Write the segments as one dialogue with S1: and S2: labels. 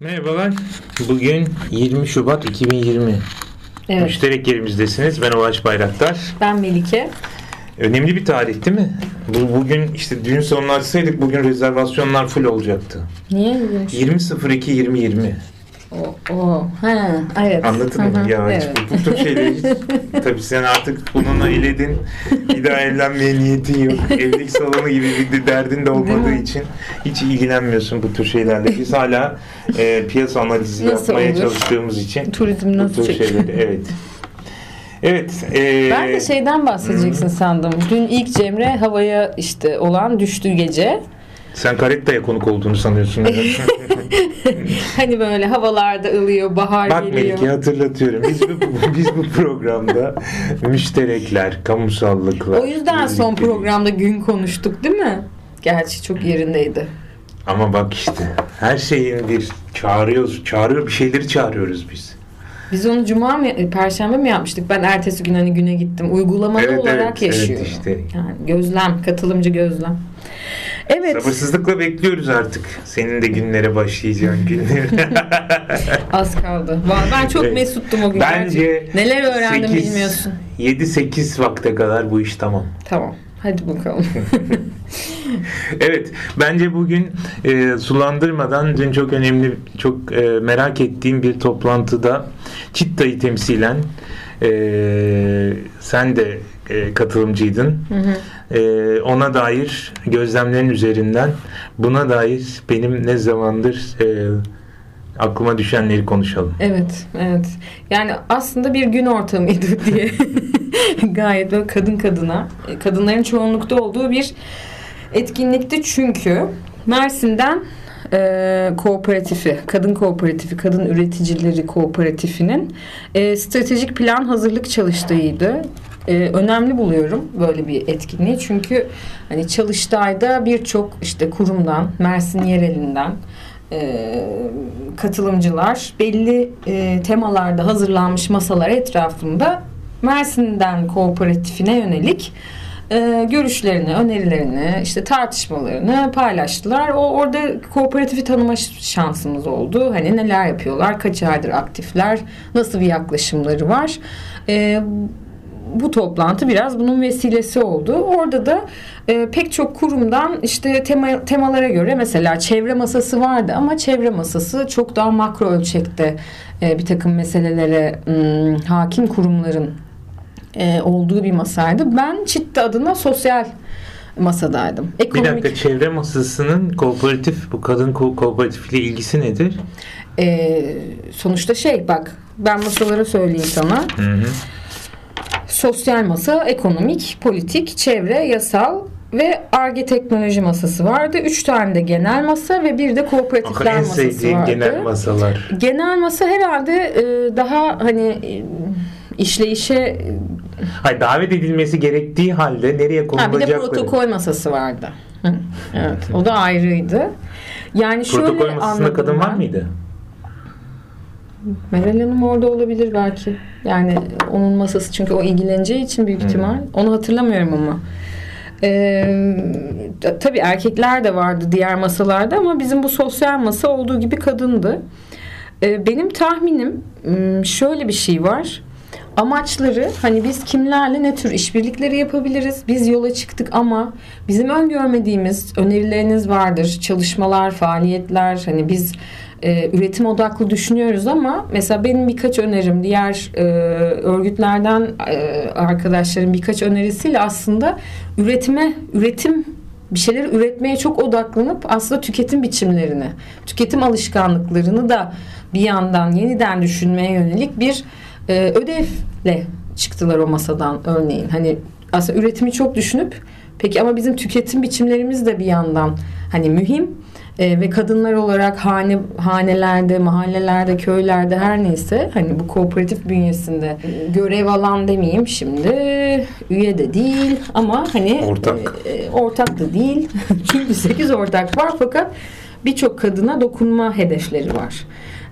S1: Merhabalar. Bugün 20 Şubat 2020.
S2: Evet.
S1: Müşterek yerimizdesiniz. Ben Ulaş Bayraktar.
S2: Ben Melike.
S1: Önemli bir tarih değil mi? Bu, bugün işte düğün salonu açsaydık bugün rezervasyonlar full olacaktı.
S2: Niye?
S1: 20.02.2020.
S2: O, o. Ha, evet.
S1: Anladın mı? Ya hiç
S2: evet.
S1: bu, bu tür şeyleri hiç... Tabii sen artık bununla eledin. Bir daha evlenmeye niyetin yok. Evlilik salonu gibi bir de derdin de olmadığı için hiç ilgilenmiyorsun bu tür şeylerle. Biz hala e, piyasa analizi
S2: Nasıl
S1: yapmaya
S2: olur?
S1: çalıştığımız için
S2: Turizm
S1: bu
S2: nasıl
S1: tür
S2: çekiyor?
S1: şeyleri evet. Evet. e,
S2: Ben de şeyden bahsedeceksin sandım. Dün ilk Cemre havaya işte olan düştüğü gece.
S1: Sen Karetta'ya konuk olduğunu sanıyorsun.
S2: Hani böyle havalarda ılıyor, bahar
S1: Bak
S2: geliyor.
S1: Melike hatırlatıyorum. Biz bu, biz bu programda müşterekler, kamusallıklar.
S2: O yüzden son programda gün konuştuk değil mi? Gerçi çok yerindeydi.
S1: Ama bak işte her şeyin bir çağırıyoruz, çağırıyor bir şeyleri çağırıyoruz biz.
S2: Biz onu cuma mı, perşembe mi yapmıştık? Ben ertesi gün hani güne gittim. Uygulamalı
S1: Evet,
S2: olarak
S1: evet,
S2: yaşıyorum.
S1: evet işte.
S2: Yani gözlem, katılımcı gözlem. Evet.
S1: Sabırsızlıkla bekliyoruz artık. Senin de günlere başlayacağın günleri.
S2: Az kaldı. Vallahi Ben çok mesuttum o gün.
S1: Bence
S2: gerçekten. Neler öğrendim
S1: sekiz-
S2: bilmiyorsun.
S1: 7-8 vakte kadar bu iş tamam.
S2: Tamam. Hadi bakalım.
S1: Evet, bence bugün e, sulandırmadan dün çok önemli, çok e, merak ettiğim bir toplantıda Çitta'yı temsilen e, sen de e, katılımcıydın.
S2: Hı hı.
S1: E, ona dair gözlemlerin üzerinden buna dair benim ne zamandır e, aklıma düşenleri konuşalım.
S2: evet, evet. Yani aslında bir gün ortamıydı diye. Gayet böyle kadın kadına, e, kadınların çoğunlukta olduğu bir etkinlikti çünkü Mersin'den e, kooperatifi, kadın kooperatifi, kadın üreticileri kooperatifinin e, stratejik plan hazırlık çalıştığıydı. E, önemli buluyorum böyle bir etkinliği çünkü hani Çalıştay'da birçok işte kurumdan, Mersin yerelinden e, katılımcılar belli e, temalarda hazırlanmış masalar etrafında Mersin'den kooperatifine yönelik e, görüşlerini, önerilerini, işte tartışmalarını paylaştılar. O orada kooperatifi tanıma şansımız oldu. Hani neler yapıyorlar, kaç aydır aktifler, nasıl bir yaklaşımları var. E, bu toplantı biraz bunun vesilesi oldu. Orada da e, pek çok kurumdan işte tema, temalara göre mesela çevre masası vardı ama çevre masası çok daha makro ölçekte e, bir takım meselelere m, hakim kurumların e, olduğu bir masaydı. Ben Çitte adına sosyal masadaydım.
S1: Bir
S2: Ekonomik
S1: dakika çevre masasının kooperatif, bu kadın ko- kooperatifle ilgisi nedir?
S2: e, sonuçta şey bak ben masaları söyleyeyim sana.
S1: Hı hı.
S2: Sosyal masa, ekonomik, politik, çevre, yasal ve ARGE teknoloji masası vardı. Üç tane de genel masa ve bir de kooperatifler
S1: en
S2: masası
S1: sevdiğim
S2: vardı.
S1: genel masalar.
S2: Genel masa herhalde e, daha hani e, işleyişe e,
S1: Hayır, davet edilmesi gerektiği halde nereye
S2: ha, bir de
S1: konulacakları.
S2: protokol masası vardı. Evet, o da ayrıydı. Yani şöyle
S1: Protokol masasında
S2: anladım
S1: kadın var
S2: ben.
S1: mıydı?
S2: Meral Hanım orada olabilir belki. Yani onun masası çünkü o ilgileneceği için büyük
S1: Hmm.
S2: ihtimal. Onu hatırlamıyorum ama. Ee, ta- tabii erkekler de vardı diğer masalarda ama bizim bu sosyal masa olduğu gibi kadındı. Ee, benim tahminim m, şöyle bir şey var. Amaçları hani biz kimlerle ne tür işbirlikleri yapabiliriz? Biz yola çıktık ama bizim öngörmediğimiz önerileriniz vardır. Çalışmalar, faaliyetler hani biz e, üretim odaklı düşünüyoruz ama mesela benim birkaç önerim diğer e, örgütlerden e, arkadaşların birkaç önerisiyle aslında üretime üretim bir şeyler üretmeye çok odaklanıp aslında tüketim biçimlerini, tüketim alışkanlıklarını da bir yandan yeniden düşünmeye yönelik bir e, ödevle çıktılar o masadan örneğin. Hani aslında üretimi çok düşünüp peki ama bizim tüketim biçimlerimiz de bir yandan hani mühim E, ve kadınlar olarak hane hanelerde, mahallelerde, köylerde her neyse hani bu kooperatif bünyesinde görev alan demeyeyim şimdi üye de değil ama hani
S1: Ortak.
S2: e, ortak da değil. Çünkü 8 ortak var fakat birçok kadına dokunma hedefleri var.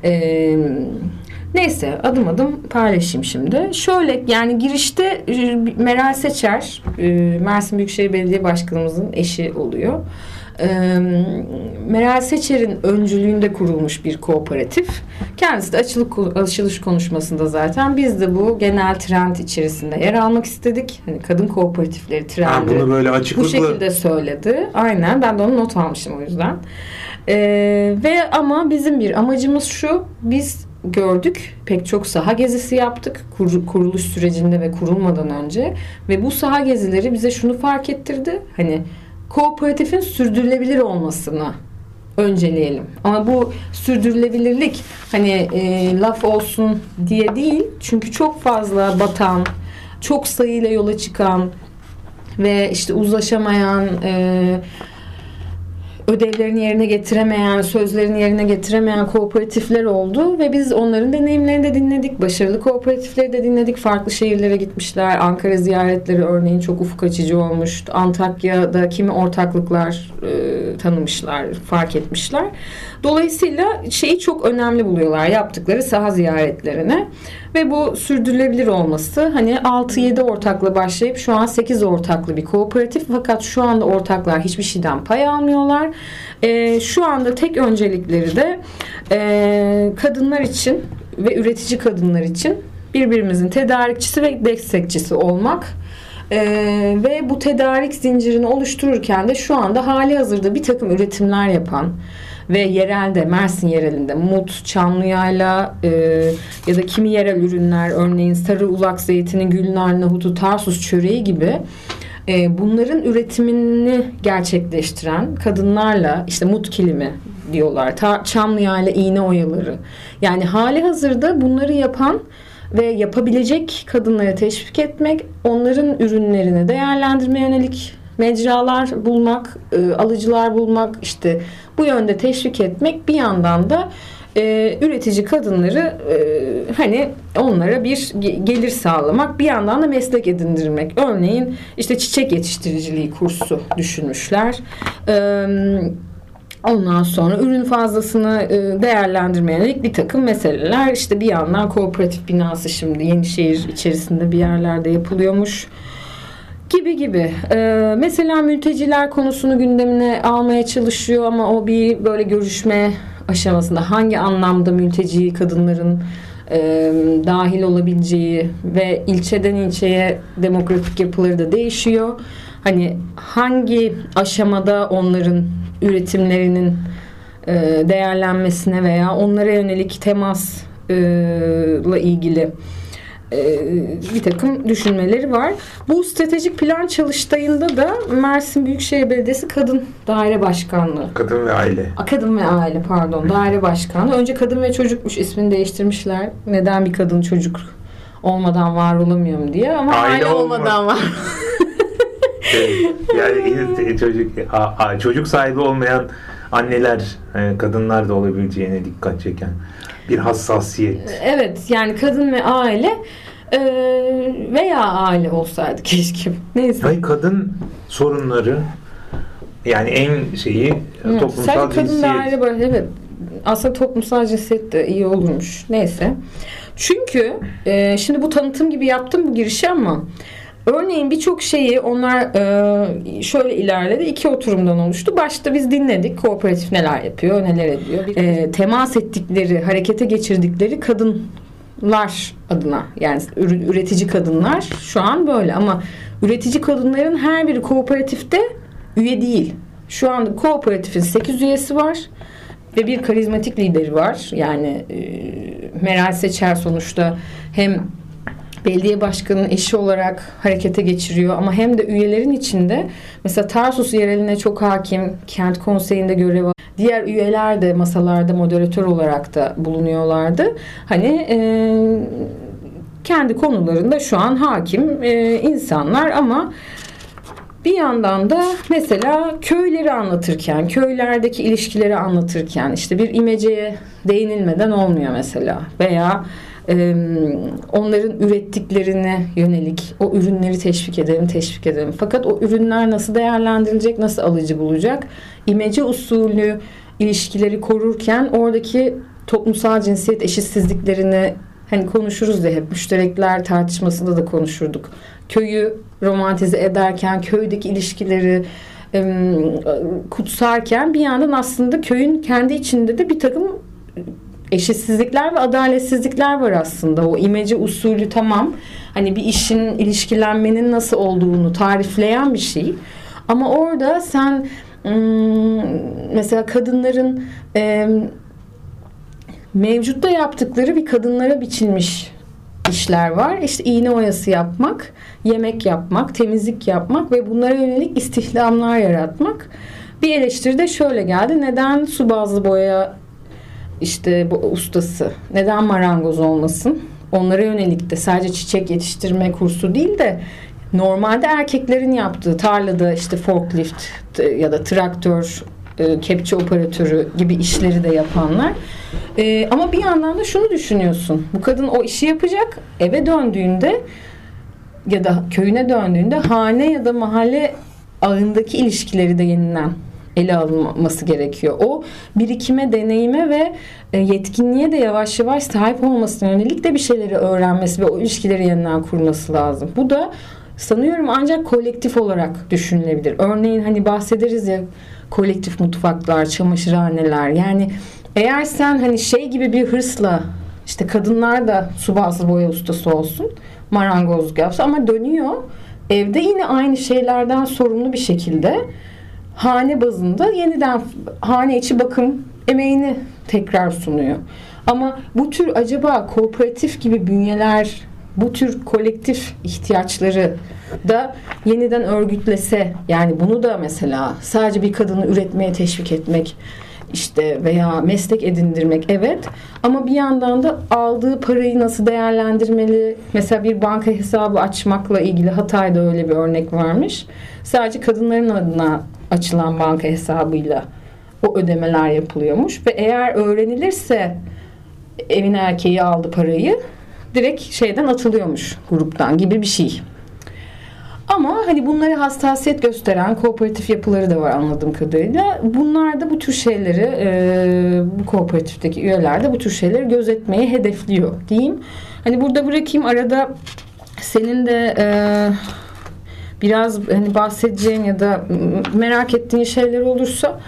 S2: E, neyse adım adım paylaşayım şimdi. Şöyle yani girişte e, Meral Seçer, e, Mersin Büyükşehir Belediye Başkanımızın eşi oluyor. Meral Seçer'in öncülüğünde kurulmuş bir kooperatif. Kendisi de açılık, açılış konuşmasında zaten biz de bu genel trend içerisinde yer almak istedik. Hani kadın kooperatifleri trendi ha, bunu böyle açıklıkla... bu şekilde söyledi. Aynen ben de onu not almışım o yüzden. Ee, ve ama bizim bir amacımız şu biz gördük. Pek çok saha gezisi yaptık kur, kuruluş sürecinde ve kurulmadan önce ve bu saha gezileri bize şunu fark ettirdi. Hani kooperatifin sürdürülebilir olmasını önceleyelim. Ama bu sürdürülebilirlik hani e, laf olsun diye değil. Çünkü çok fazla batan, çok sayıyla yola çıkan ve işte uzlaşamayan e, ödevlerini yerine getiremeyen, sözlerini yerine getiremeyen kooperatifler oldu ve biz onların deneyimlerini de dinledik. Başarılı kooperatifleri de dinledik. Farklı şehirlere gitmişler. Ankara ziyaretleri örneğin çok ufuk açıcı olmuş. Antakya'da kimi ortaklıklar e, tanımışlar, fark etmişler. Dolayısıyla şeyi çok önemli buluyorlar yaptıkları saha ziyaretlerine. Ve bu sürdürülebilir olması hani 6-7 ortakla başlayıp şu an 8 ortaklı bir kooperatif fakat şu anda ortaklar hiçbir şeyden pay almıyorlar. E, şu anda tek öncelikleri de e, kadınlar için ve üretici kadınlar için birbirimizin tedarikçisi ve destekçisi olmak. Ee, ve bu tedarik zincirini oluştururken de şu anda hali hazırda bir takım üretimler yapan ve yerelde Mersin yerelinde mut, çamlıyayla e, ya da kimi yerel ürünler örneğin sarı ulak zeytini, gülnar, nahutu, tarsus çöreği gibi e, bunların üretimini gerçekleştiren kadınlarla işte mut kilimi diyorlar. Ta, çamlıyayla iğne oyaları. Yani hali hazırda bunları yapan ve yapabilecek kadınları teşvik etmek, onların ürünlerini değerlendirmeye yönelik mecralar bulmak, e, alıcılar bulmak, işte bu yönde teşvik etmek bir yandan da e, üretici kadınları e, hani onlara bir gelir sağlamak bir yandan da meslek edindirmek. Örneğin işte çiçek yetiştiriciliği kursu düşünmüşler. E, Ondan sonra ürün fazlasını e, değerlendirmeye yönelik bir takım meseleler. İşte bir yandan kooperatif binası şimdi Yenişehir içerisinde bir yerlerde yapılıyormuş gibi gibi. Ee, mesela mülteciler konusunu gündemine almaya çalışıyor ama o bir böyle görüşme aşamasında hangi anlamda mülteci kadınların e, dahil olabileceği ve ilçeden ilçeye demografik yapıları da değişiyor. Hani hangi aşamada onların üretimlerinin e, değerlenmesine veya onlara yönelik temasla ilgili e, bir takım düşünmeleri var. Bu stratejik plan çalıştayında da Mersin Büyükşehir Belediyesi Kadın Daire Başkanlığı.
S1: Kadın ve Aile.
S2: Kadın ve Aile pardon. Daire Başkanlığı. Önce Kadın ve Çocukmuş ismini değiştirmişler. Neden bir kadın çocuk olmadan var olamıyorum diye ama aile, aile olmadan var.
S1: yani çocuk çocuk sahibi olmayan anneler, e, kadınlar da olabileceğine dikkat çeken bir hassasiyet.
S2: Evet yani kadın ve aile e, veya aile olsaydı keşke. Neyse.
S1: Hayır kadın sorunları yani en şeyi evet, toplumsal
S2: Sadece cinsiyet. kadın ve aile var. Evet. Aslında toplumsal cinsiyet de iyi olurmuş. Neyse. Çünkü e, şimdi bu tanıtım gibi yaptım bu girişi ama Örneğin birçok şeyi onlar e, şöyle ilerledi. iki oturumdan oluştu. Başta biz dinledik. Kooperatif neler yapıyor, neler ediyor. E, temas ettikleri, harekete geçirdikleri kadınlar adına yani üretici kadınlar şu an böyle ama üretici kadınların her biri kooperatifte üye değil. Şu an kooperatifin 8 üyesi var ve bir karizmatik lideri var. Yani e, Meral Seçer sonuçta hem belediye başkanının eşi olarak harekete geçiriyor ama hem de üyelerin içinde mesela Tarsus yereline çok hakim, kent konseyinde görev Diğer üyeler de masalarda moderatör olarak da bulunuyorlardı. Hani e, kendi konularında şu an hakim e, insanlar ama bir yandan da mesela köyleri anlatırken, köylerdeki ilişkileri anlatırken işte bir imeceye değinilmeden olmuyor mesela veya onların ürettiklerine yönelik o ürünleri teşvik edelim, teşvik edelim. Fakat o ürünler nasıl değerlendirilecek, nasıl alıcı bulacak? İmece usulü ilişkileri korurken oradaki toplumsal cinsiyet eşitsizliklerini hani konuşuruz ya hep müşterekler tartışmasında da konuşurduk. Köyü romantize ederken köydeki ilişkileri kutsarken bir yandan aslında köyün kendi içinde de bir takım eşitsizlikler ve adaletsizlikler var aslında. O imece usulü tamam. Hani bir işin ilişkilenmenin nasıl olduğunu tarifleyen bir şey. Ama orada sen mesela kadınların mevcutta yaptıkları bir kadınlara biçilmiş işler var. İşte iğne oyası yapmak, yemek yapmak, temizlik yapmak ve bunlara yönelik istihdamlar yaratmak. Bir eleştiri de şöyle geldi. Neden su bazlı boya işte bu ustası, neden marangoz olmasın? Onlara yönelik de sadece çiçek yetiştirme kursu değil de normalde erkeklerin yaptığı tarlada işte forklift ya da traktör e, kepçe operatörü gibi işleri de yapanlar. E, ama bir yandan da şunu düşünüyorsun. Bu kadın o işi yapacak. Eve döndüğünde ya da köyüne döndüğünde hane ya da mahalle ağındaki ilişkileri de yeniden ele alınması gerekiyor. O birikime, deneyime ve e, yetkinliğe de yavaş yavaş sahip olmasına yönelik de bir şeyleri öğrenmesi ve o ilişkileri yeniden kurması lazım. Bu da sanıyorum ancak kolektif olarak düşünülebilir. Örneğin hani bahsederiz ya kolektif mutfaklar, çamaşırhaneler. Yani eğer sen hani şey gibi bir hırsla işte kadınlar da su bazlı boya ustası olsun, marangozluk yapsa ama dönüyor evde yine aynı şeylerden sorumlu bir şekilde hane bazında yeniden hane içi bakım emeğini tekrar sunuyor. Ama bu tür acaba kooperatif gibi bünyeler bu tür kolektif ihtiyaçları da yeniden örgütlese yani bunu da mesela sadece bir kadını üretmeye teşvik etmek işte veya meslek edindirmek evet. Ama bir yandan da aldığı parayı nasıl değerlendirmeli? Mesela bir banka hesabı açmakla ilgili Hatay'da öyle bir örnek varmış. Sadece kadınların adına açılan banka hesabıyla o ödemeler yapılıyormuş. Ve eğer öğrenilirse evin erkeği aldı parayı direkt şeyden atılıyormuş gruptan gibi bir şey. Ama hani bunlara hassasiyet gösteren kooperatif yapıları da var anladığım kadarıyla. Bunlar da bu tür şeyleri e, bu kooperatifteki üyeler de bu tür şeyleri gözetmeye hedefliyor diyeyim. Hani burada bırakayım arada senin de e, biraz hani bahsedeceğin ya da merak ettiğin şeyler olursa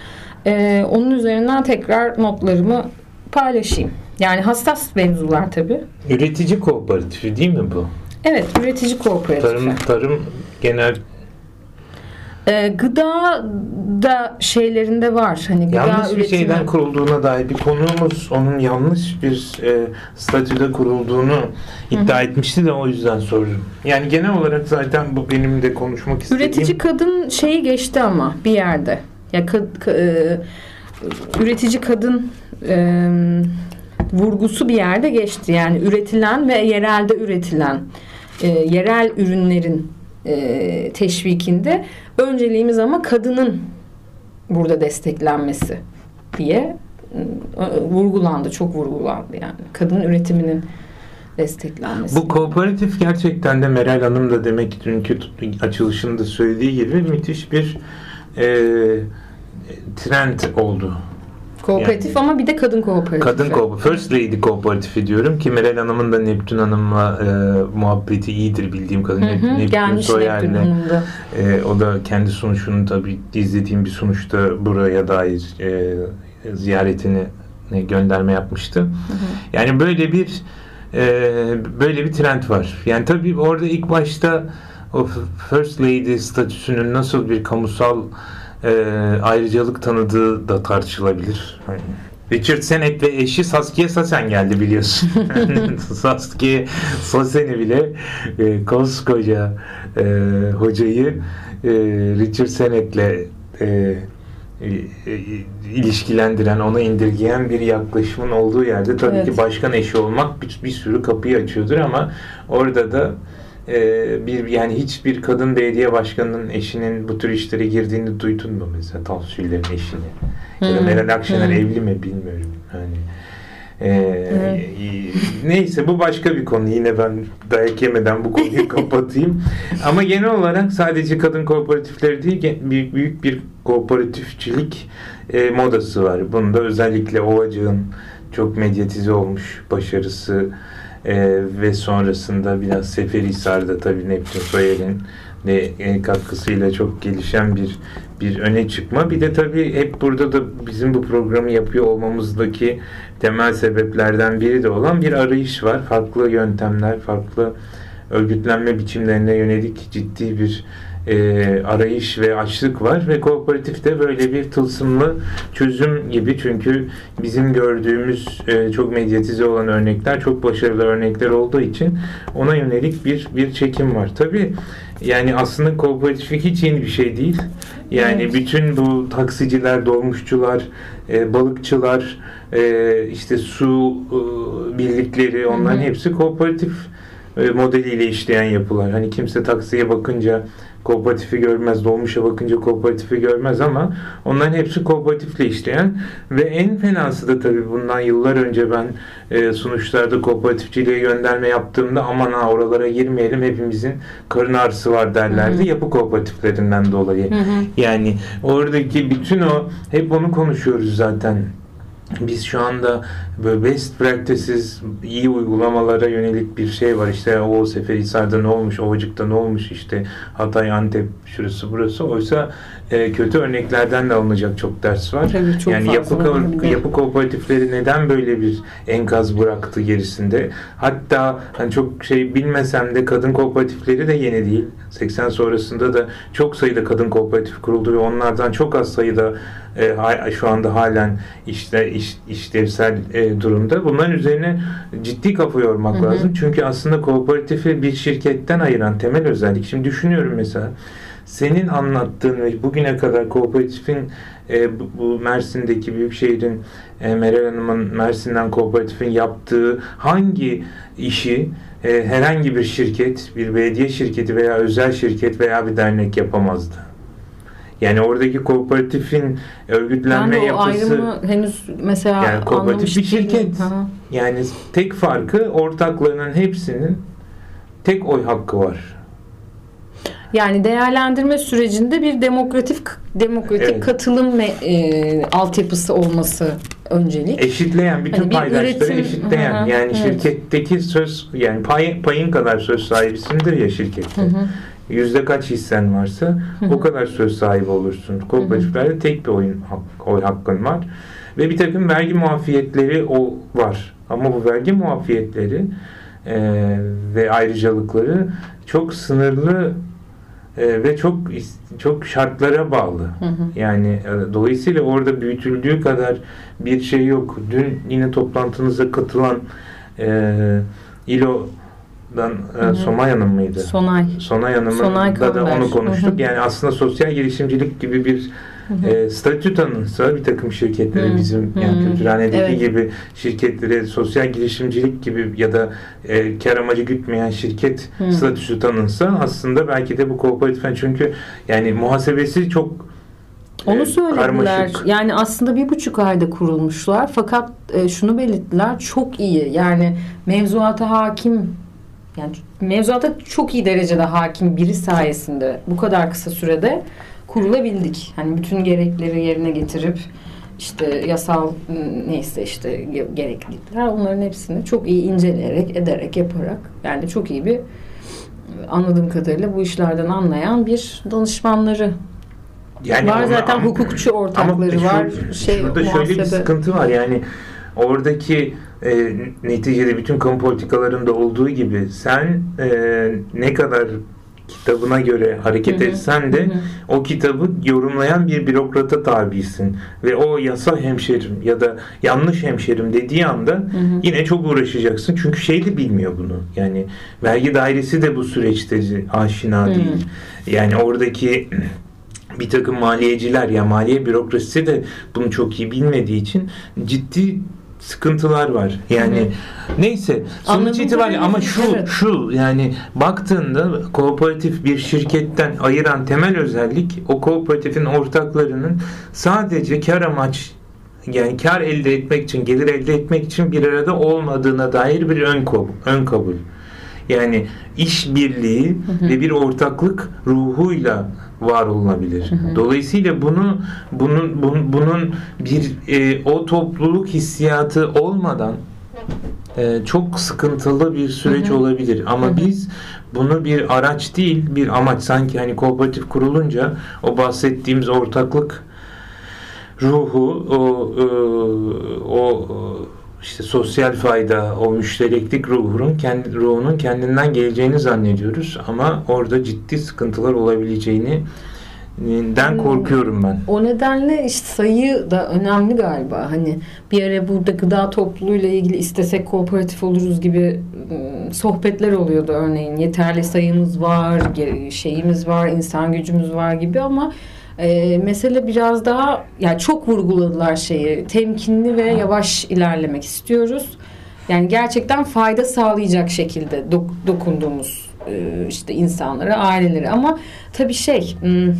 S2: e, onun üzerinden tekrar notlarımı paylaşayım. Yani hassas mevzular tabii.
S1: Üretici kooperatifi değil mi bu?
S2: Evet, üretici kooperatifi.
S1: Tarım, tarım genel
S2: ee, gıda da şeylerinde var. Hani gıda
S1: yanlış bir şeyden kurulduğuna dair bir konuğumuz onun yanlış bir e, statüde kurulduğunu iddia Hı-hı. etmişti de o yüzden sordum. Yani genel olarak zaten bu benim de konuşmak istediğim.
S2: Üretici kadın şeyi geçti ama bir yerde. Ya ka, ka, e, üretici kadın e, vurgusu bir yerde geçti. Yani üretilen ve yerelde üretilen e, yerel ürünlerin e, teşvikinde önceliğimiz ama kadının burada desteklenmesi diye e, vurgulandı. Çok vurgulandı yani. Kadın üretiminin desteklenmesi.
S1: Bu kooperatif gerçekten de Meral Hanım da demek ki dünkü açılışında söylediği gibi müthiş bir e, trend oldu
S2: Kooperatif yani, ama bir de kadın kooperatifi.
S1: Kadın kooperatif. First Lady kooperatifi diyorum ki Meral Hanım'ın da Neptün Hanım'la e, muhabbeti iyidir bildiğim kadarıyla.
S2: Hı hı, Neptün Soyer'le.
S1: E, o da kendi sunuşunu tabii izlediğim bir sunuşta buraya dair e, ziyaretini gönderme yapmıştı. Hı hı. Yani böyle bir e, böyle bir trend var. Yani tabii orada ilk başta o First Lady statüsünün nasıl bir kamusal e, ayrıcalık tanıdığı da tartışılabilir. Hani Richard Sennett ve eşi Saskia Sassen geldi biliyorsun. Saskia Sassen'i bile e, koskoca e, hocayı e, Richard Sennett'le e, e, e, ilişkilendiren, ona indirgeyen bir yaklaşımın olduğu yerde tabii evet. ki başkan eşi olmak bir, bir sürü kapıyı açıyordur ama orada da e, bir yani hiçbir kadın belediye başkanının eşinin bu tür işlere girdiğini duydun mu mesela Tansu Çiller'in eşini? Hmm. Ya da hmm. Meral Akşener hmm. evli mi bilmiyorum. Yani ee, neyse bu başka bir konu. Yine ben dayak yemeden bu konuyu kapatayım. Ama genel olarak sadece kadın kooperatifleri değil büyük, büyük bir kooperatifçilik e, modası var. Bunda özellikle Ovacık'ın çok medyatize olmuş başarısı e, ve sonrasında biraz Seferihisar'da tabii Neptün Soyer'in de e, katkısıyla çok gelişen bir bir öne çıkma. Bir de tabii hep burada da bizim bu programı yapıyor olmamızdaki temel sebeplerden biri de olan bir arayış var. Farklı yöntemler, farklı örgütlenme biçimlerine yönelik ciddi bir e, arayış ve açlık var ve kooperatif de böyle bir tılsımlı çözüm gibi çünkü bizim gördüğümüz e, çok medyatize olan örnekler çok başarılı örnekler olduğu için ona yönelik bir bir çekim var. Tabii yani aslında kooperatiflik hiç yeni bir şey değil. Yani
S2: Evet.
S1: bütün bu taksiciler, dolmuşçular, e, balıkçılar, e, işte su e, birlikleri onların
S2: Hı hı.
S1: hepsi kooperatif modeliyle işleyen yapılar. Hani kimse taksiye bakınca kooperatifi görmez, dolmuşa bakınca kooperatifi görmez ama onların hepsi kooperatifle işleyen ve en fenası da tabii bundan yıllar önce ben e, sonuçlarda kooperatifçiliğe gönderme yaptığımda aman ha oralara girmeyelim hepimizin karın ağrısı var derlerdi
S2: Hı hı.
S1: yapı kooperatiflerinden dolayı.
S2: Hı hı.
S1: Yani oradaki bütün o hep onu konuşuyoruz zaten. Biz şu anda böyle best practices, iyi uygulamalara yönelik bir şey var. İşte o Seferihisar'da ne olmuş, Ovacık'ta ne olmuş, işte Hatay, Antep, şurası burası. Oysa e, kötü örneklerden de alınacak çok ders var.
S2: Tabii çok
S1: yani yapı, ko- yapı kooperatifleri neden böyle bir enkaz bıraktı gerisinde? Hatta hani çok şey bilmesem de kadın kooperatifleri de yeni değil. 80 sonrasında da çok sayıda kadın kooperatif kuruldu ve onlardan çok az sayıda e, şu anda halen işte iş, işlevsel e, durumda. Bunların üzerine ciddi kafa yormak
S2: Hı hı.
S1: lazım. Çünkü aslında kooperatifi bir şirketten ayıran temel özellik. Şimdi düşünüyorum mesela senin anlattığın ve bugüne kadar kooperatifin e, bu, bu Mersin'deki büyük şehrin e, Meral Hanım'ın Mersin'den kooperatifin yaptığı hangi işi e, herhangi bir şirket, bir belediye şirketi veya özel şirket veya bir dernek yapamazdı. Yani oradaki kooperatifin örgütlenme
S2: o
S1: yapısı
S2: ayrımı henüz mesela
S1: Yani kooperatif bir şirket.
S2: Hı.
S1: yani tek farkı ortaklarının hepsinin tek oy hakkı var.
S2: Yani değerlendirme sürecinde bir demokratik demokratik
S1: Evet.
S2: katılım e, altyapısı olması öncelik.
S1: Eşitleyen bütün
S2: Hani
S1: paydaşları
S2: üretim-
S1: eşitleyen
S2: hı,
S1: yani
S2: evet.
S1: şirketteki söz yani pay, payın kadar söz sahibisindir ya şirkette.
S2: Hı hı.
S1: Yüzde kaç hissen varsa o kadar söz sahibi olursun. Kooperatiflerde tek bir oyun hak- oy hakkın var ve bir takım vergi muafiyetleri o var. Ama bu vergi muafiyetleri e, ve ayrıcalıkları çok sınırlı e, ve çok çok şartlara bağlı.
S2: Hı hı.
S1: Yani e, dolayısıyla orada büyütüldüğü kadar bir şey yok. Dün yine toplantınıza katılan e, İLO'dan e,
S2: Hı hı.
S1: Somay Hanım mıydı?
S2: Sonay.
S1: Sonay Hanım'la
S2: Sonay
S1: da
S2: Kamber.
S1: onu konuştuk.
S2: Hı hı.
S1: Yani aslında sosyal girişimcilik gibi bir
S2: Hı hı.
S1: e, statü tanınsa bir takım şirketlere
S2: Hı.
S1: bizim yani
S2: Hı.
S1: Kültürhane'deki
S2: Evet.
S1: gibi şirketlere sosyal girişimcilik gibi ya da e, kar amacı gütmeyen şirket
S2: Hı.
S1: statüsü tanınsa aslında belki de bu kooperatif çünkü yani muhasebesi çok
S2: Onu
S1: e,
S2: söylediler.
S1: karmaşık.
S2: Yani aslında bir buçuk ayda kurulmuşlar. Fakat e, şunu belirttiler. Çok iyi. Yani mevzuata hakim yani mevzuata çok iyi derecede hakim biri sayesinde bu kadar kısa sürede kurulabildik. Hani bütün gerekleri yerine getirip işte yasal neyse işte ge- gereklilikler onların hepsini çok iyi inceleyerek ederek yaparak yani çok iyi bir anladığım kadarıyla bu işlerden anlayan bir danışmanları
S1: yani
S2: var
S1: ona-
S2: zaten
S1: ama-
S2: hukukçu ortakları
S1: şu-
S2: var. Şey
S1: şurada şöyle bir sıkıntı var yani oradaki e, neticede bütün kamu politikalarında olduğu gibi sen e, ne kadar kitabına göre hareket
S2: Hı hı.
S1: etsen de
S2: Hı hı.
S1: o kitabı yorumlayan bir bürokrata tabisin ve o yasa hemşerim ya da yanlış hemşerim dediği anda
S2: Hı hı.
S1: yine çok uğraşacaksın çünkü şey de bilmiyor bunu yani vergi dairesi de bu süreçte aşina
S2: Hı.
S1: değil yani oradaki bir takım maliyeciler ya maliye bürokrasisi de bunu çok iyi bilmediği için ciddi sıkıntılar var. Yani
S2: Hı
S1: neyse sonuç itibariyle ama şu
S2: evet.
S1: şu yani baktığında kooperatif bir şirketten ayıran temel özellik o kooperatifin ortaklarının sadece kar amaç yani kar elde etmek için, gelir elde etmek için bir arada olmadığına dair bir ön kabul. Ön kabul. Yani iş birliği
S2: Hı hı.
S1: ve bir ortaklık ruhuyla var olunabilir.
S2: Hı hı.
S1: Dolayısıyla bunu bunun bunun, bunun bir e, o topluluk hissiyatı olmadan e, çok sıkıntılı bir süreç
S2: Hı hı.
S1: olabilir. Ama
S2: Hı hı.
S1: biz bunu bir araç değil, bir amaç sanki hani kooperatif kurulunca o bahsettiğimiz ortaklık ruhu, o e, o e, işte sosyal fayda, o müştereklik ruhunun kendi ruhunun kendinden geleceğini zannediyoruz ama orada ciddi sıkıntılar olabileceğini den
S2: Hmm.
S1: korkuyorum ben.
S2: O nedenle işte sayı da önemli galiba. Hani bir ara burada gıda topluluğuyla ilgili istesek kooperatif oluruz gibi ım, sohbetler oluyordu örneğin. Yeterli sayımız var, şeyimiz var, insan gücümüz var gibi ama e, mesele biraz daha yani çok vurguladılar şeyi. Temkinli ve yavaş ilerlemek istiyoruz. Yani gerçekten fayda sağlayacak şekilde dok- dokunduğumuz e, işte insanlara, ailelere ama tabii şey ım,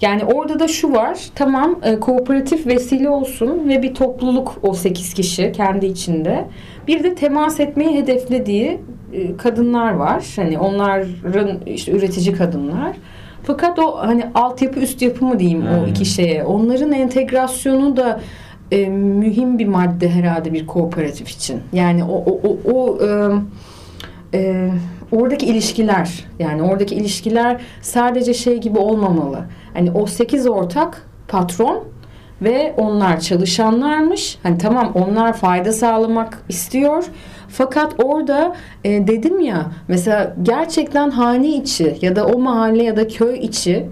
S2: yani orada da şu var. Tamam e, kooperatif vesile olsun ve bir topluluk o 8 kişi kendi içinde. Bir de temas etmeyi hedeflediği e, kadınlar var. Hani onların işte üretici kadınlar. Fakat o hani altyapı üst yapı mı diyeyim o
S1: Hmm.
S2: iki şeye. Onların entegrasyonu da e, mühim bir madde herhalde bir kooperatif için. Yani o o o, o e, e, oradaki ilişkiler yani oradaki ilişkiler sadece şey gibi olmamalı. Hani o 8 ortak patron ve onlar çalışanlarmış. Hani tamam onlar fayda sağlamak istiyor. Fakat orada e, dedim ya mesela gerçekten hane içi ya da o mahalle ya da köy içi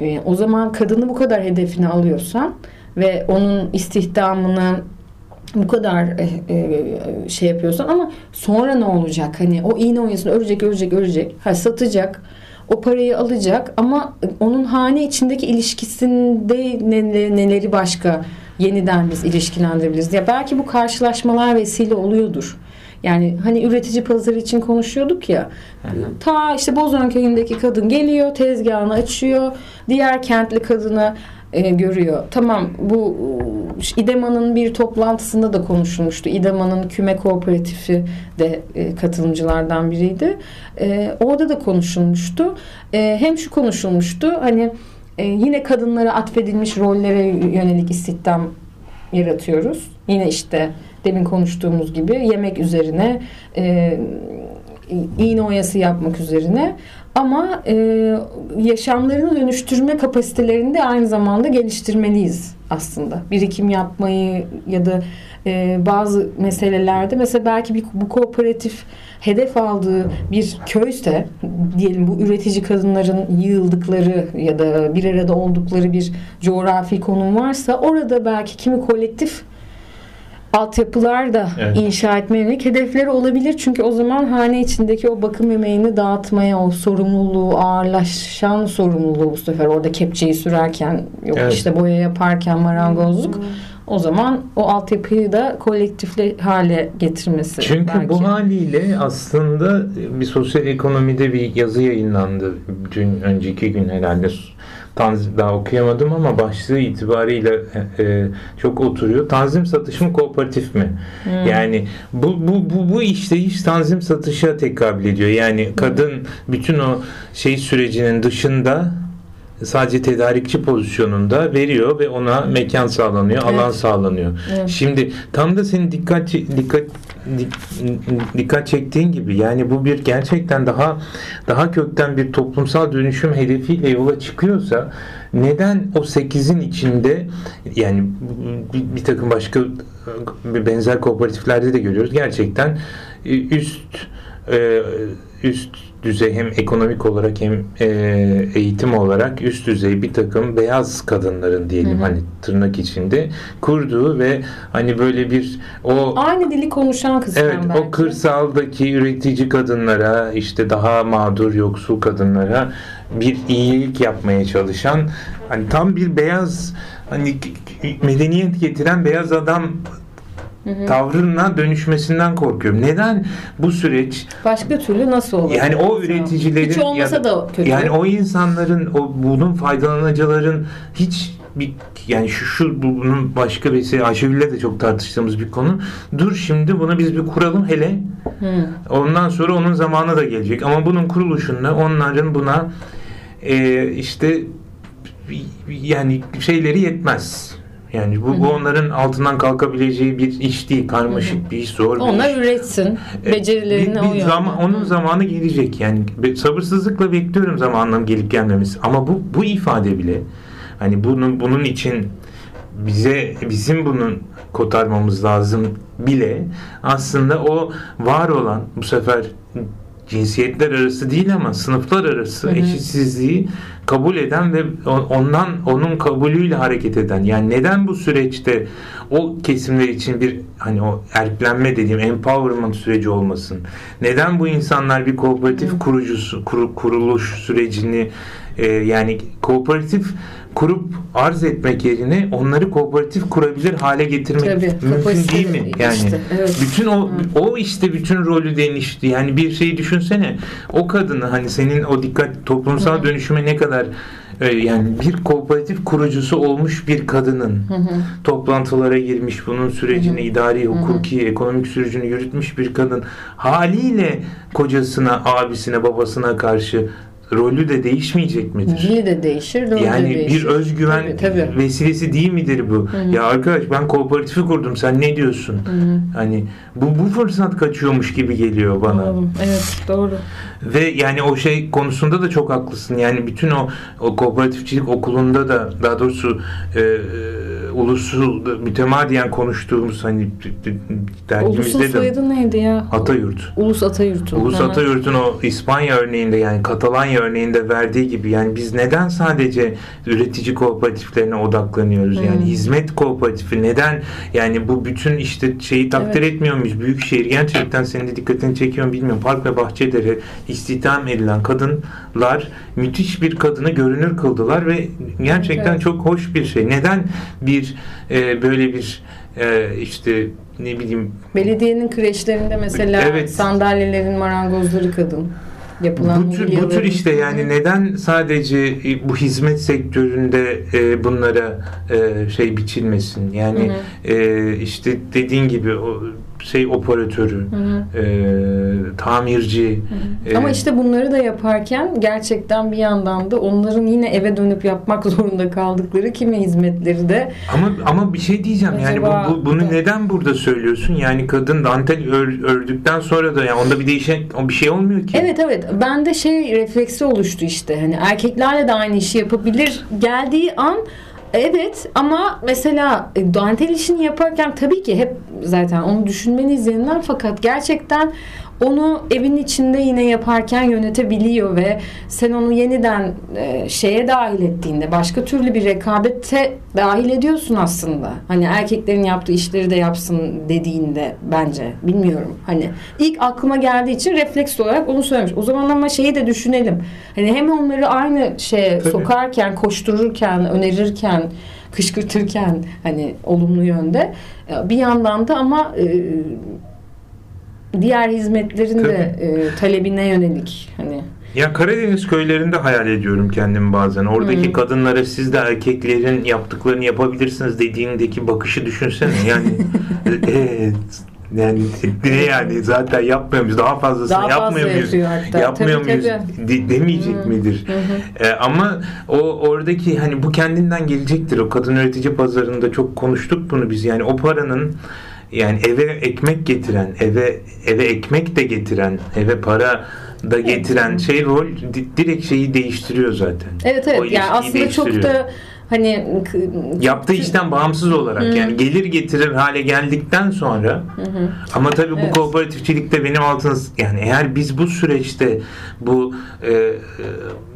S2: e, o zaman kadını bu kadar hedefine alıyorsan ve onun istihdamını bu kadar e, e, şey yapıyorsan ama sonra ne olacak? Hani o iğne oyasını örecek, örecek, örecek. Ha, satacak. O parayı alacak ama onun hane içindeki ilişkisinde neleri, neleri başka yeniden biz ilişkilendirebiliriz. Ya belki bu karşılaşmalar vesile oluyordur. Yani hani üretici pazarı için konuşuyorduk ya. Ta işte Bozon köyündeki kadın geliyor, tezgahını açıyor. Diğer kentli kadını e, görüyor. Tamam bu e, İDEMA'nın bir toplantısında da konuşulmuştu. İDEMA'nın küme kooperatifi de e, katılımcılardan biriydi. E, orada da konuşulmuştu. Hem şu konuşulmuştu hani yine kadınlara atfedilmiş rollere yönelik istihdam yaratıyoruz. Yine işte demin konuştuğumuz gibi yemek üzerine e, iğne oyası yapmak üzerine ama e, yaşamlarını dönüştürme kapasitelerini de aynı zamanda geliştirmeliyiz aslında. Birikim yapmayı ya da e, bazı meselelerde mesela belki bir, bu kooperatif hedef aldığı bir köyse diyelim bu üretici kadınların yığıldıkları ya da bir arada oldukları bir coğrafi konum varsa orada belki kimi kolektif altyapılar da
S1: Evet.
S2: inşa etmeye yönelik hedefleri olabilir. Çünkü o zaman hane içindeki o bakım emeğini dağıtmaya, o sorumluluğu, ağırlaşan sorumluluğu bu sefer orada kepçeyi sürerken, yok
S1: Evet.
S2: işte boya yaparken marangozluk. O zaman o altyapıyı da kolektifle hale getirmesi.
S1: Çünkü
S2: belki.
S1: bu haliyle aslında bir sosyal ekonomide bir yazı yayınlandı. Dün önceki gün herhalde Tanzim daha okuyamadım ama başlığı itibariyle e, çok oturuyor. Tanzim satış mı kooperatif mi?
S2: Hmm.
S1: Yani bu bu bu bu işte iş tanzim satışa tekabül ediyor. Yani kadın bütün o şey sürecinin dışında sadece tedarikçi pozisyonunda veriyor ve ona mekan sağlanıyor,
S2: Evet.
S1: alan sağlanıyor.
S2: Evet.
S1: Şimdi tam da senin dikkat dikkat dik- dikkat çektiğin gibi yani bu bir gerçekten daha daha kökten bir toplumsal dönüşüm hedefiyle yola çıkıyorsa neden o 8'in içinde yani bir, bir takım başka bir benzer kooperatiflerde de görüyoruz gerçekten e, üst e, üst düzey hem ekonomik olarak hem e, eğitim olarak üst düzey bir takım beyaz kadınların diyelim
S2: Hı hı.
S1: hani tırnak içinde kurduğu ve hani böyle bir o
S2: Aynı dili konuşan kısmen
S1: Evet,
S2: belki.
S1: o kırsaldaki üretici kadınlara, işte daha mağdur, yoksul kadınlara bir iyilik yapmaya çalışan, hani tam bir beyaz, hani medeniyet getiren beyaz adam
S2: Hı
S1: tavrına dönüşmesinden korkuyorum. Neden bu süreç
S2: Başka türlü nasıl olur?
S1: yani o üreticilerin
S2: Hiç olmasa
S1: ya
S2: da kötü.
S1: yani o insanların o bunun faydalanıcıların hiç bir yani şu şu bunun başka bir şey Ayşegül'le de çok tartıştığımız bir konu. Dur şimdi bunu biz bir kuralım hele.
S2: Hı.
S1: Ondan sonra onun zamanı da gelecek. Ama bunun kuruluşunda onların buna e, işte yani şeyleri yetmez. Yani bu, bu onların altından kalkabileceği bir iş değil. Karmaşık bir iş, zor bir
S2: Onlar
S1: iş.
S2: üretsin. Becerilerini
S1: bir, bir zaman, onun zamanı gelecek yani sabırsızlıkla bekliyorum zamanının gelip gelmemesi ama bu bu ifade bile hani bunun bunun için bize bizim bunun kotarmamız lazım bile aslında o var olan bu sefer cinsiyetler arası değil ama sınıflar arası
S2: Hı hı.
S1: eşitsizliği kabul eden ve ondan onun kabulüyle hareket eden. Yani neden bu süreçte o kesimler için bir hani o erklenme dediğim empowerment süreci olmasın? Neden bu insanlar bir kooperatif kurucusu kuru- kuruluş sürecini e, yani kooperatif kurup arz etmek yerine onları kooperatif kurabilir hale getirmek
S2: Tabii,
S1: mümkün değil mi? Yani
S2: işte, evet.
S1: bütün o o işte bütün rolü değişti. Yani bir şeyi düşünsene. O kadını hani senin o dikkat toplumsal
S2: Hı.
S1: dönüşüme ne kadar e, yani bir kooperatif kurucusu olmuş bir kadının
S2: Hı hı.
S1: toplantılara girmiş, bunun sürecini,
S2: Hı hı.
S1: idari,
S2: Hı hı.
S1: hukuki, ekonomik sürecini yürütmüş bir kadın haliyle kocasına, abisine, babasına karşı rolü de değişmeyecek midir?
S2: Dili de değişir, rolü de
S1: Yani
S2: değişir.
S1: bir özgüven
S2: Tabii, tabii.
S1: vesilesi değil midir bu?
S2: Hı hı.
S1: Ya arkadaş ben kooperatifi kurdum sen ne diyorsun?
S2: Hı hı.
S1: Hani bu bu fırsat kaçıyormuş gibi geliyor bana.
S2: Anladım. Evet, doğru.
S1: Ve yani o şey konusunda da çok haklısın. Yani bütün o, o kooperatifçilik okulunda da daha doğrusu e, e, ulusu mütemadiyen konuştuğumuz hani dergimizde de
S2: soyadı neydi ya?
S1: Atayurt.
S2: Ulus Atayurt'u.
S1: Ulus
S2: Hı hı.
S1: Atayurt'un o İspanya örneğinde yani Katalanya örneğinde verdiği gibi yani biz neden sadece üretici kooperatiflerine odaklanıyoruz?
S2: Hmm.
S1: Yani hizmet kooperatifi neden yani bu bütün işte şeyi takdir
S2: Evet.
S1: etmiyor muyuz? Büyükşehir gerçekten senin de dikkatini çekiyor bilmiyorum. Park ve bahçeleri istihdam edilen kadınlar müthiş bir kadını görünür kıldılar ve gerçekten
S2: Evet.
S1: çok hoş bir şey. Neden bir e, böyle bir e, işte ne bileyim
S2: Belediyenin kreşlerinde mesela
S1: Evet.
S2: sandalyelerin marangozları kadın. Yapılan
S1: bu tür, bu tür işte yani neden sadece e, bu hizmet sektöründe e, bunlara e, şey biçilmesin yani
S2: Hı
S1: e, işte dediğin gibi o şey operatörü
S2: Hı hı.
S1: e, tamirci e,
S2: Ama işte bunları da yaparken gerçekten bir yandan da onların yine eve dönüp yapmak zorunda kaldıkları kimi hizmetleri de
S1: ama ama bir şey diyeceğim yani
S2: Acaba-
S1: bu, bu- bunu
S2: Evet.
S1: neden burada söylüyorsun yani kadın dantel ör- ördükten sonra da yani onda bir değişen bir şey olmuyor ki
S2: Evet evet bende şey refleksi oluştu işte hani erkeklerle de aynı işi yapabilir geldiği an evet ama mesela e, dantel işini yaparken tabii ki hep zaten onu düşünmeni izleyenler fakat gerçekten onu evin içinde yine yaparken yönetebiliyor ve sen onu yeniden e, şeye dahil ettiğinde başka türlü bir rekabete dahil ediyorsun aslında. Hani erkeklerin yaptığı işleri de yapsın dediğinde bence bilmiyorum. Hani ilk aklıma geldiği için refleks olarak onu söylemiş. O zaman ama şeyi de düşünelim. Hani hem onları aynı şeye
S1: Tabii.
S2: sokarken, koştururken, önerirken, kışkırtırken hani olumlu yönde e, bir yandan da ama e, diğer hizmetlerin de e, talebine yönelik hani
S1: Ya Karadeniz köylerinde hayal ediyorum kendimi bazen. Oradaki
S2: Hmm.
S1: kadınlara siz de erkeklerin yaptıklarını yapabilirsiniz dediğindeki bakışı düşünsene. Yani evet. Yani ne yani zaten yapmıyor muyuz? Daha fazlasını
S2: daha fazla
S1: yapmıyor muyuz?
S2: yapıyor hatta.
S1: Yapmıyor
S2: Tabii,
S1: muyuz?
S2: tabii.
S1: De- demeyecek
S2: Hmm.
S1: midir? Ee, ama o oradaki hani bu kendinden gelecektir. O kadın üretici pazarında çok konuştuk bunu biz. Yani o paranın yani eve ekmek getiren, eve eve ekmek de getiren, eve para da getiren şey rol di- direkt şeyi değiştiriyor zaten.
S2: Evet
S1: O
S2: evet
S1: ilişkiyi
S2: yani aslında çok da hani
S1: Yaptığı işten bağımsız olarak
S2: Hı.
S1: yani gelir getirir hale geldikten sonra
S2: Hı hı.
S1: ama tabii bu
S2: Evet.
S1: kooperatifçilikte benim altınız yani eğer biz bu süreçte bu e, e,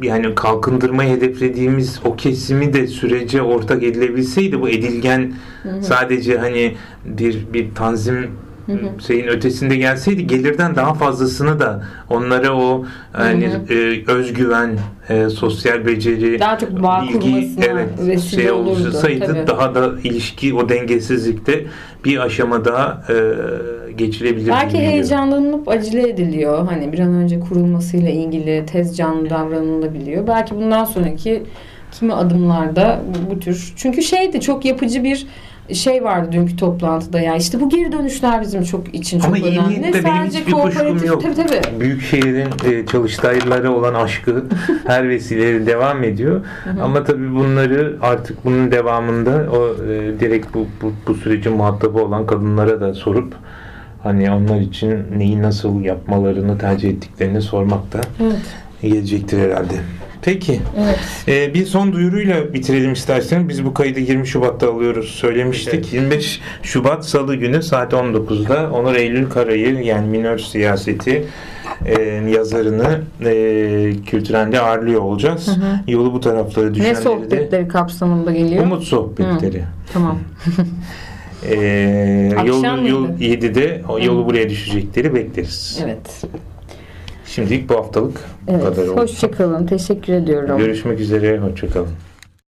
S1: yani kalkındırmayı hedeflediğimiz o kesimi de sürece ortak edilebilseydi bu edilgen
S2: Hı hı.
S1: sadece hani bir bir tanzim
S2: Hı hı.
S1: şeyin ötesinde gelseydi gelirden daha fazlasını da onlara o hani
S2: Hı
S1: e, özgüven, e, sosyal beceri,
S2: Daha çok bağ kurmasına
S1: evet şey
S2: olurdu,
S1: olsaydı
S2: tabii.
S1: daha da ilişki o dengesizlikte bir aşama daha e, geçilebilirdi.
S2: Belki heyecanlanıp acele ediliyor. Hani bir an önce kurulmasıyla ilgili tez canlı davranılabiliyor. Belki bundan sonraki kimi adımlarda bu, bu tür. Çünkü şeydi çok yapıcı bir şey vardı dünkü toplantıda ya işte bu geri dönüşler bizim çok için çok
S1: Ama iyi
S2: önemli.
S1: niyetle benim hiçbir kuşkum
S2: kooperatif-
S1: yok.
S2: Tabii tabii.
S1: Büyükşehir'in e, çalıştaylara olan aşkı her vesileyle devam ediyor. Ama tabii bunları artık bunun devamında o e, direkt bu, bu, bu sürecin muhatabı olan kadınlara da sorup hani onlar için neyi nasıl yapmalarını tercih ettiklerini sormak da
S2: Evet.
S1: Gelecektir herhalde. Peki.
S2: Evet.
S1: Ee, bir son duyuruyla bitirelim istersen. Biz bu kaydı 20 Şubat'ta alıyoruz söylemiştik. 25 Şubat Salı günü saat 19'da Onur Eylül Karayı yani minör siyaseti e, yazarını e, kültürende ağırlıyor olacağız.
S2: Hı hı.
S1: Yolu bu taraflara
S2: Ne
S1: düşenleri de
S2: sohbetleri kapsamında geliyor?
S1: Umut sohbetleri.
S2: Tamam.
S1: Ee, yol,
S2: Akşam
S1: yol
S2: mıydı?
S1: 7'de o yolu
S2: Hı.
S1: buraya düşecekleri bekleriz.
S2: Evet.
S1: Şimdilik bu haftalık bu
S2: Evet.
S1: kadar oldu.
S2: Hoşçakalın. Teşekkür ediyorum.
S1: Görüşmek üzere. Hoşçakalın.